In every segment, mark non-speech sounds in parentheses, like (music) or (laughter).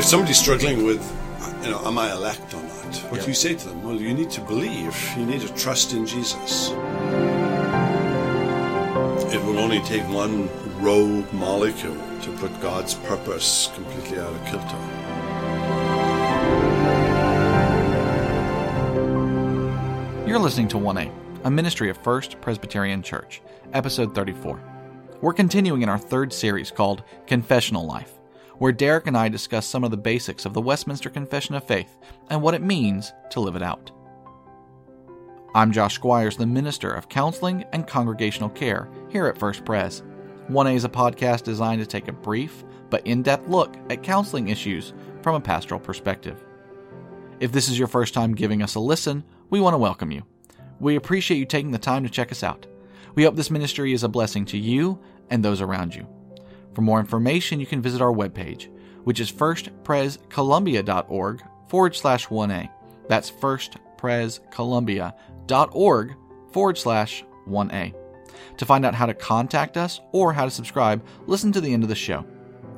if somebody's struggling with, you know, am I elect or not? What Yeah. do you say to them? Well, you need to believe. You need to trust in Jesus. It will only take one rogue molecule to put God's purpose completely out of kilter. You're listening to 1A, a ministry of First Presbyterian Church, episode 34. We're continuing in our third series called Confessional Life, where Derek and I discuss some of the basics of the Westminster Confession of Faith and what it means to live it out. I'm Josh Squires, the Minister of Counseling and Congregational Care here at First Pres. 1A is a podcast designed to take a brief but in depth look at counseling issues from a pastoral perspective. If this is your first time giving us a listen, we want to welcome you. We appreciate you taking the time to check us out. We hope this ministry is a blessing to you and those around you. For more information, you can visit our webpage, which is firstprescolumbia.org forward slash 1A. That's firstprescolumbia.org forward slash 1A. To find out how to contact us or how to subscribe, listen to the end of the show.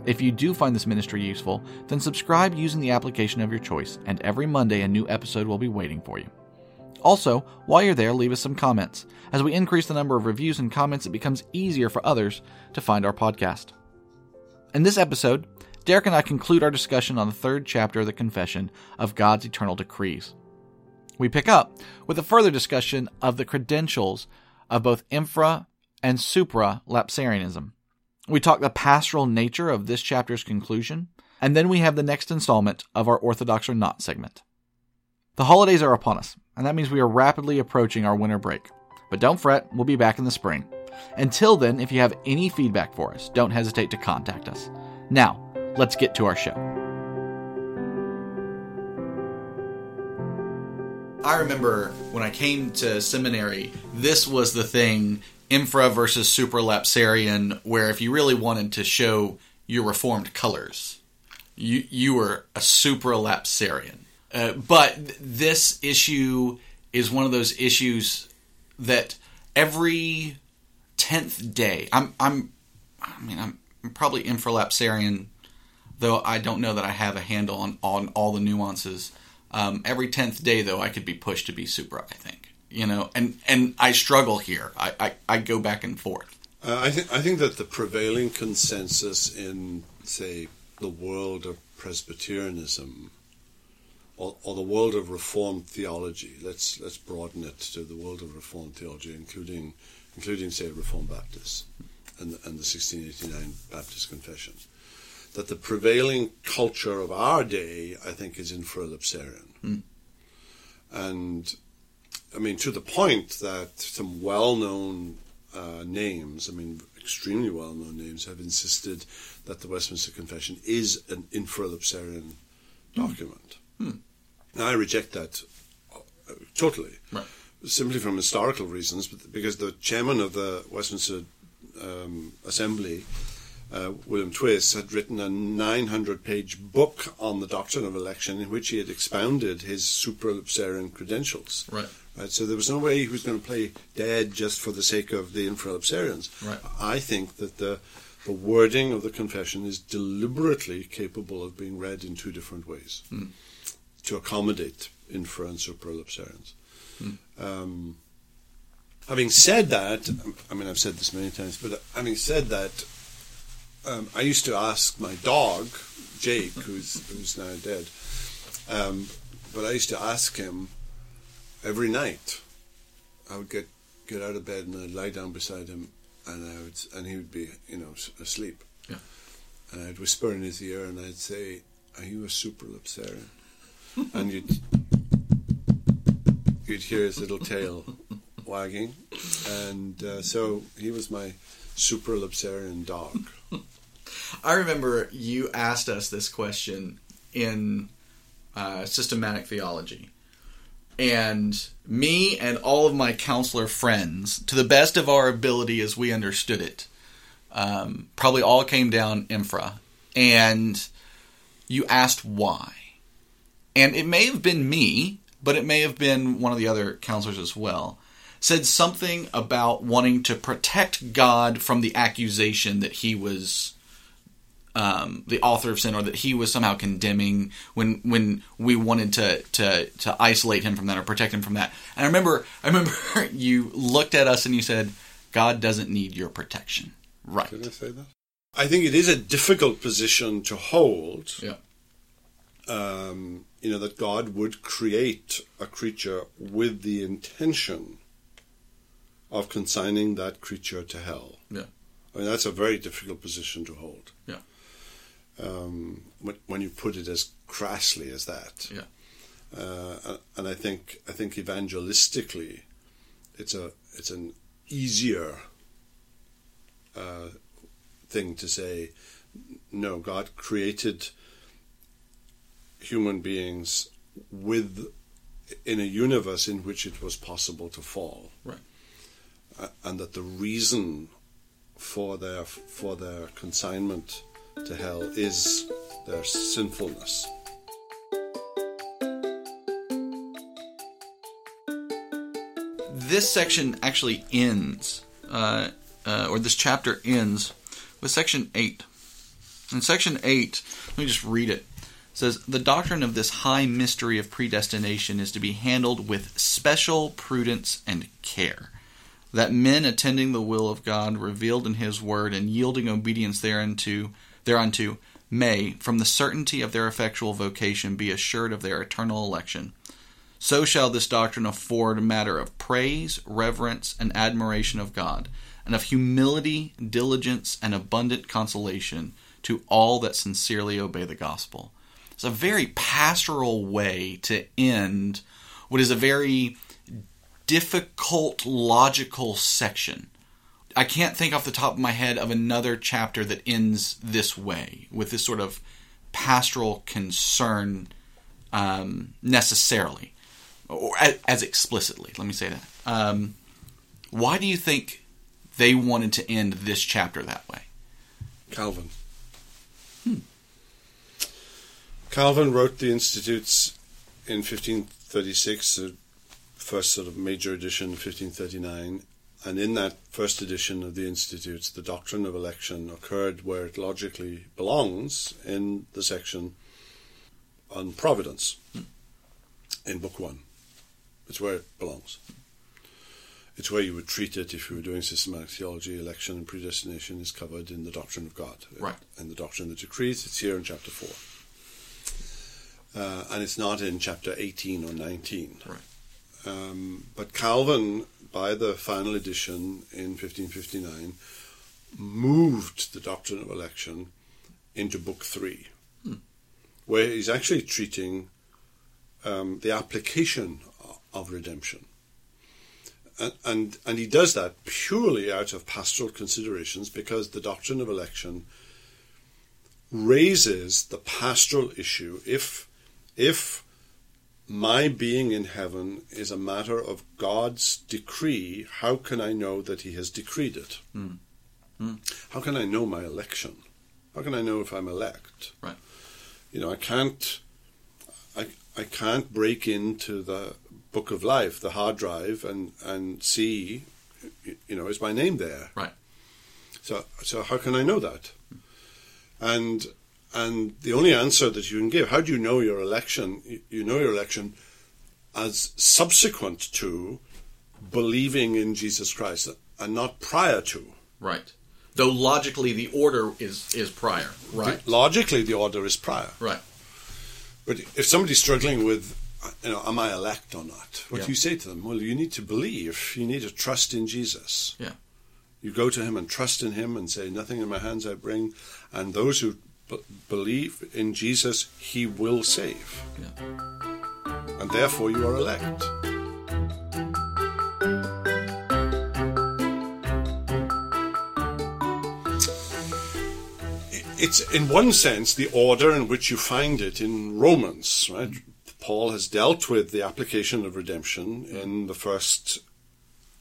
If you do find this ministry useful, then subscribe using the application of your choice, and every Monday a new episode will be waiting for you. Also, while you're there, leave us some comments. As we increase the number of reviews and comments, it becomes easier for others to find our podcast. In this episode, Derek and I conclude our discussion on the third chapter of the Confession of God's Eternal Decrees. We pick up with a further discussion of the credentials of both infra and supra lapsarianism. We talk the pastoral nature of this chapter's conclusion, and then we have the next installment of our Orthodox or Not segment. The holidays are upon us, and that means we are rapidly approaching our winter break. But don't fret, we'll be back in the spring. Until then, if you have any feedback for us, don't hesitate to contact us. Now, let's get to our show. I remember when I came to seminary, this was the thing infra versus supralapsarian, where if you really wanted to show your reformed colors, you, you were a supralapsarian. Uh, but this issue is one of those issues that every tenth day, I'm, I'm, I mean, I'm probably infralapsarian, though I don't know that I have a handle on, on all the nuances. Um, every tenth day, though, I could be pushed to be supra. I think you know, and and I struggle here. I I, I go back and forth. Uh, I think I think that the prevailing consensus in, say, the world of Presbyterianism, or, or the world of Reformed theology, let's let's broaden it to the world of Reformed theology, including including say Reformed Baptists and the, and the 1689 Baptist Confession, that the prevailing culture of our day, I think, is infralapsarian, and I mean, to the point that some well-known uh, names, I mean, extremely well-known names, have insisted that the Westminster Confession is an infralapsarian document. Now, I reject that uh, totally, Right. Simply from historical reasons, but because the chairman of the Westminster um, Assembly, uh, William Twisse, had written a 900-page book on the doctrine of election in which he had expounded his supralapsarian credentials. Right. Right, so there was no way he was going to play dead just for the sake of the infralapsarians. Right. I think that the the wording of the confession is deliberately capable of being read in two different ways to accommodate infra and supralapsarians. Um, having said that, I mean, I've said this many times, but having said that, um, I used to ask my dog, Jake, (laughs) who's who's now dead, um, but I used to ask him every night. I would get get out of bed and I'd lie down beside him, and I would and he would be you know asleep. Yeah. And I'd whisper in his ear and I'd say, "Are you a supralapsarian?" (laughs) and you'd you'd hear his little tail (laughs) wagging, and uh, so he was my supralapsarian dog. (laughs) I remember you asked us this question in uh, systematic theology. And me and all of my counselor friends, to the best of our ability as we understood it, um, probably all came down infra. And you asked why. And it may have been me, but it may have been one of the other counselors as well. Said something about wanting to protect God from the accusation that he was um, the author of sin, or that he was somehow condemning when when we wanted to to to isolate him from that or protect him from that. And I remember I remember (laughs) you looked at us and you said, "God doesn't need your protection." Right? Did I say that? I think it is a difficult position to hold. Yeah. Um, you know that God would create a creature with the intention of consigning that creature to hell. Yeah. I mean that's a very difficult position to hold. Yeah. Um, when, you put it as crassly as that. Yeah. Uh, and I think I think evangelistically, it's a it's an easier uh, thing to say. No, God created human beings with in a universe in which it was possible to fall, Right. uh, and that the reason for their for their consignment to hell is their sinfulness. This section actually ends, uh, uh, or this chapter ends with section 8. In section 8, let me just read it. Says, The doctrine of this high mystery of predestination is to be handled with special prudence and care, that men attending the will of God revealed in His Word and yielding obedience thereunto, thereunto may, from the certainty of their effectual vocation, be assured of their eternal election. So shall this doctrine afford matter of praise, reverence, and admiration of God, and of humility, diligence, and abundant consolation to all that sincerely obey the gospel. It's a very pastoral way to end what is a very difficult logical section. I can't think off the top of my head of another chapter that ends this way, with this sort of pastoral concern um, necessarily or as, explicitly. Let me say that. Um, why do you think they wanted to end this chapter that way? Calvin. Calvin wrote the Institutes in 1536, the first sort of major edition, 1539, and in that first edition of the Institutes, the doctrine of election occurred where it logically belongs in the section on providence in Book One. It's where it belongs. It's where you would treat it if you were doing systematic theology. Election and predestination is covered in the doctrine of God. Right. And the doctrine of the decrees, it's here in chapter 4. Uh, and it's not in chapter 18 or 19. Right. Um, but Calvin, by the final edition in 1559, moved the doctrine of election into Book 3, where he's actually treating um, the application of redemption. And, and, and he does that purely out of pastoral considerations because the doctrine of election raises the pastoral issue if if my being in heaven is a matter of God's decree, how can I know that He has decreed it? Mm. Mm. How can I know my election? How can I know if I'm elect? Right. You know, I can't, I, I can't break into the book of life, the hard drive, and and see, you know, is my name there? Right. So, so how can I know that? And and the only answer that you can give, how do you know your election? You know your election as subsequent to believing in Jesus Christ and not prior to. Right. Though logically the order is is prior. Right. Logically, the order is prior. Right. But if somebody's struggling with, you know, am I elect or not? What Yeah. do you say to them? Well, you need to believe. You need to trust in Jesus. Yeah. You go to him and trust in him and say, Nothing in my hands I bring. And those who b- believe in Jesus, he will save. Yeah. And therefore you are elect. It's, in one sense, the order in which you find it in Romans, right? Paul has dealt with the application of redemption in the first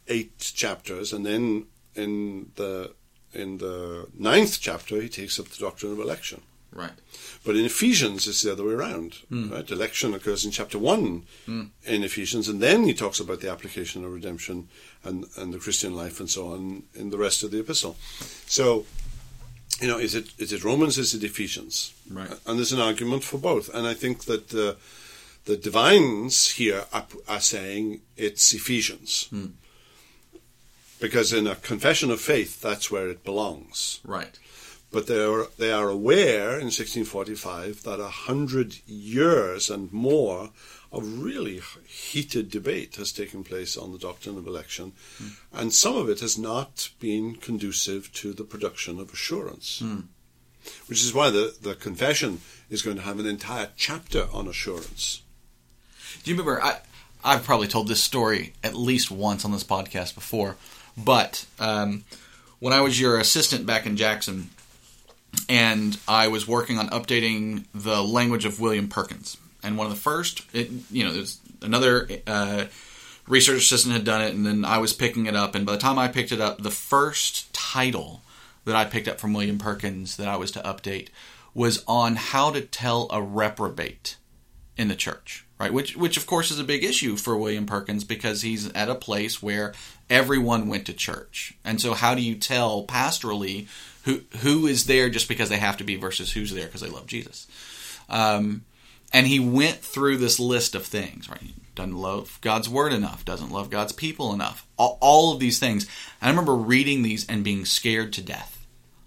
eight chapters, and then in the in the ninth chapter he takes up the doctrine of election. Right. But in Ephesians, it's the other way around. Hmm. Right? Election occurs in chapter one hmm. in Ephesians, and then he talks about the application of redemption and, and the Christian life and so on in the rest of the epistle. So, you know, is it is it Romans? Is it Ephesians? Right. And there's an argument for both. And I think that the the divines here are, are saying it's Ephesians. Hmm. Because in a confession of faith, that's where it belongs. Right. But they are, they are aware in 1645 that a hundred years and more of really heated debate has taken place on the doctrine of election, hmm. and some of it has not been conducive to the production of assurance. Hmm. Which is why the, the confession is going to have an entire chapter on assurance. Do you remember? I I've probably told this story at least once on this podcast before, but um, when I was your assistant back in Jackson, and I was working on updating the language of William Perkins, and one of the first, it, you know, there's another uh, research assistant had done it, and then I was picking it up, and by the time I picked it up, the first title that I picked up from William Perkins that I was to update was on how to tell a reprobate in the church, right? Which, which of course, is a big issue for William Perkins because he's at a place where everyone went to church, and so how do you tell pastorally who who is there just because they have to be versus who's there because they love Jesus? Um, and he went through this list of things, right? Doesn't love God's word enough, doesn't love God's people enough, all, all of these things. I remember reading these and being scared to death.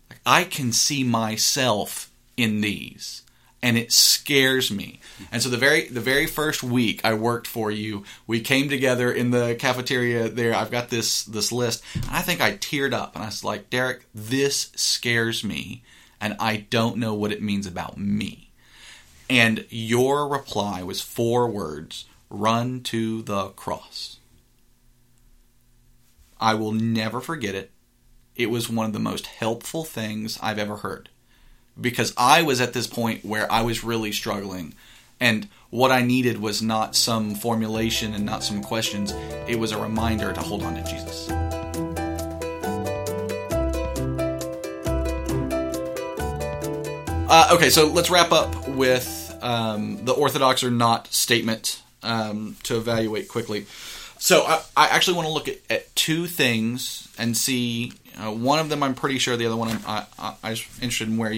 Like, I can see myself in these and it scares me. And so the very the very first week I worked for you, we came together in the cafeteria there. I've got this this list. And I think I teared up and I was like, "Derek, this scares me and I don't know what it means about me." And your reply was four words, "Run to the cross." I will never forget it. It was one of the most helpful things I've ever heard because I was at this point where I was really struggling. And what I needed was not some formulation and not some questions. It was a reminder to hold on to Jesus. Uh, okay, so let's wrap up with um, the Orthodox or not statement um, to evaluate quickly. So I, I actually want to look at, at two things and see. Uh, one of them I'm pretty sure. The other one I'm, I, was interested in where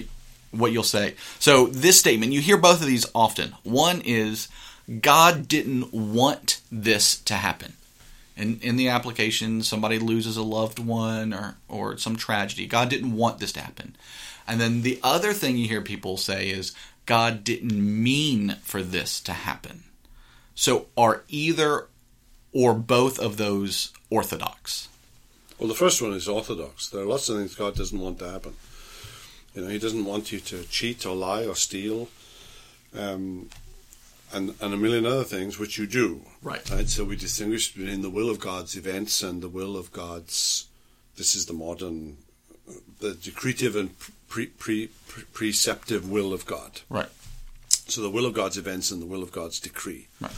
what you'll say. So this statement, you hear both of these often. One is God didn't want this to happen. In, in the application, somebody loses a loved one or, or some tragedy. God didn't want this to happen. And then the other thing you hear people say is God didn't mean for this to happen. So are either or both of those orthodox? Well, the first one is orthodox. There are lots of things God doesn't want to happen. You know, He doesn't want you to cheat or lie or steal, um, and and a million other things which you do. Right. Right. So we distinguish between the will of God's events and the will of God's. This is the modern, the decretive and pre, pre, pre, preceptive will of God. Right. So the will of God's events and the will of God's decree. Right.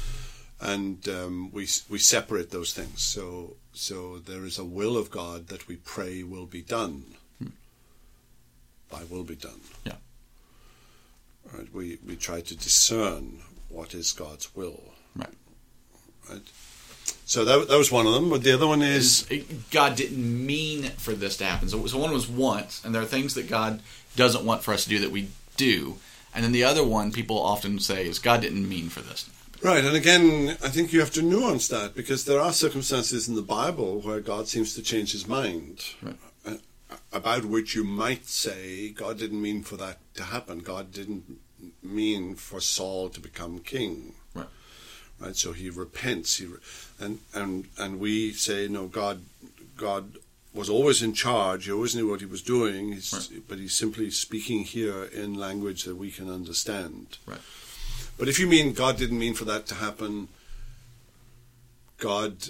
And um, we we separate those things. So so there is a will of God that we pray will be done. By will be done. Yeah. Right. We we try to discern what is God's will. Right. Right. So that that was one of them. But the other one is God didn't mean for this to happen. So, so one was want, and there are things that God doesn't want for us to do that we do. And then the other one people often say is God didn't mean for this. Right, and again, I think you have to nuance that because there are circumstances in the Bible where God seems to change his mind, Right. About which you might say God didn't mean for that to happen. God didn't mean for Saul to become king. Right. Right, so he repents, he re- and and and we say no, God, God was always in charge. He always knew what he was doing. He's, Right. But he's simply speaking here in language that we can understand. Right. But if you mean God didn't mean for that to happen, God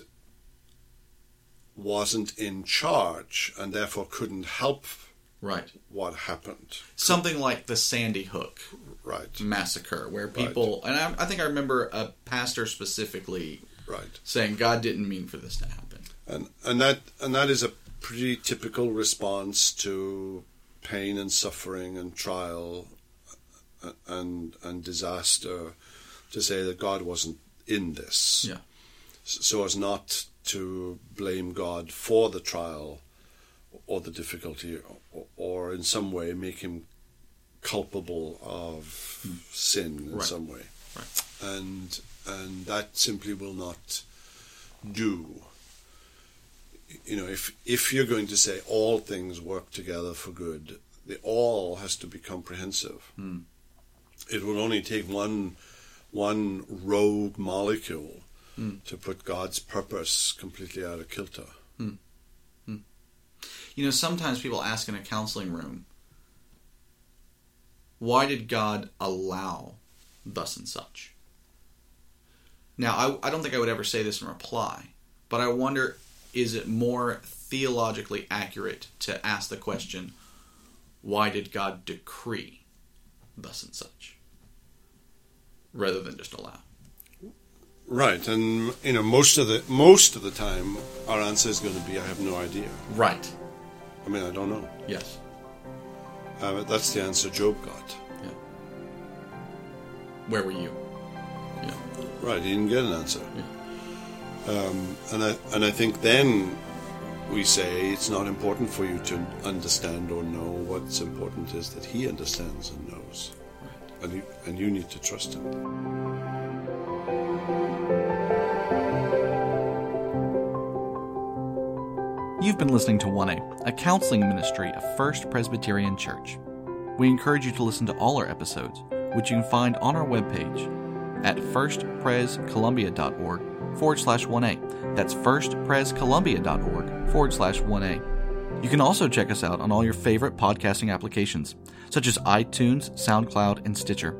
wasn't in charge and therefore couldn't help Right. what happened. Something like the Sandy Hook Right, massacre, where people, and I, I think I remember a pastor specifically right. saying God didn't mean for this to happen. And and that and that is a pretty typical response to pain and suffering and trial uh, and and disaster to say that God wasn't in this. Yeah. so as not to blame God for the trial or the difficulty, or, or in some way make him culpable of sin in Right. some way, Right. and and that simply will not do. You know, if if you're going to say all things work together for good, the all has to be comprehensive. Hmm. It will only take one one rogue molecule To put God's purpose completely out of kilter. Hmm. Hmm. You know, sometimes people ask in a counseling room, why did God allow thus and such? Now, I, I don't think I would ever say this in reply, but I wonder is it more theologically accurate to ask the question, why did God decree thus and such? Rather than just allow. Right, and you know most of the most of the time our answer is going to be I have no idea. Right. I mean I don't know. Yes. Uh, that's the answer Job got. Yeah. Where were you? Yeah. Right, he didn't get an answer. Um, and I and I think then we say it's not important for you to understand or know. What's important is that he understands and knows, and you and you need to trust him. You've been listening to 1A, a counseling ministry of First Presbyterian Church. We encourage you to listen to all our episodes, which you can find on our webpage at firstprescolumbia.org forward slash 1A. That's firstprescolumbia.org forward slash 1A. You can also check us out on all your favorite podcasting applications, such as iTunes, SoundCloud, and Stitcher.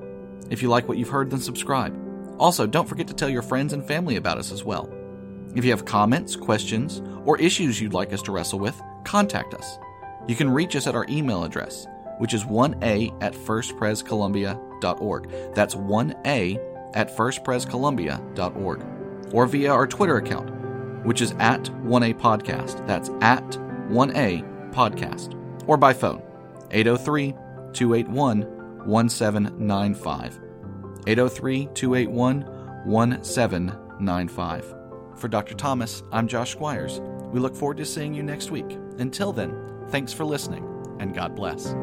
If you like what you've heard, then subscribe. Also, don't forget to tell your friends and family about us as well. If you have comments, questions, or issues you'd like us to wrestle with, contact us. You can reach us at our email address, which is 1a at firstprescolumbia.org. That's 1a at firstprescolumbia.org. Or via our Twitter account, which is at 1a podcast. That's at 1a podcast. Or by phone, 803 281 1795. 803 281 1795. For Dr. Thomas, I'm Josh Squires. We look forward to seeing you next week. Until then, thanks for listening, and God bless.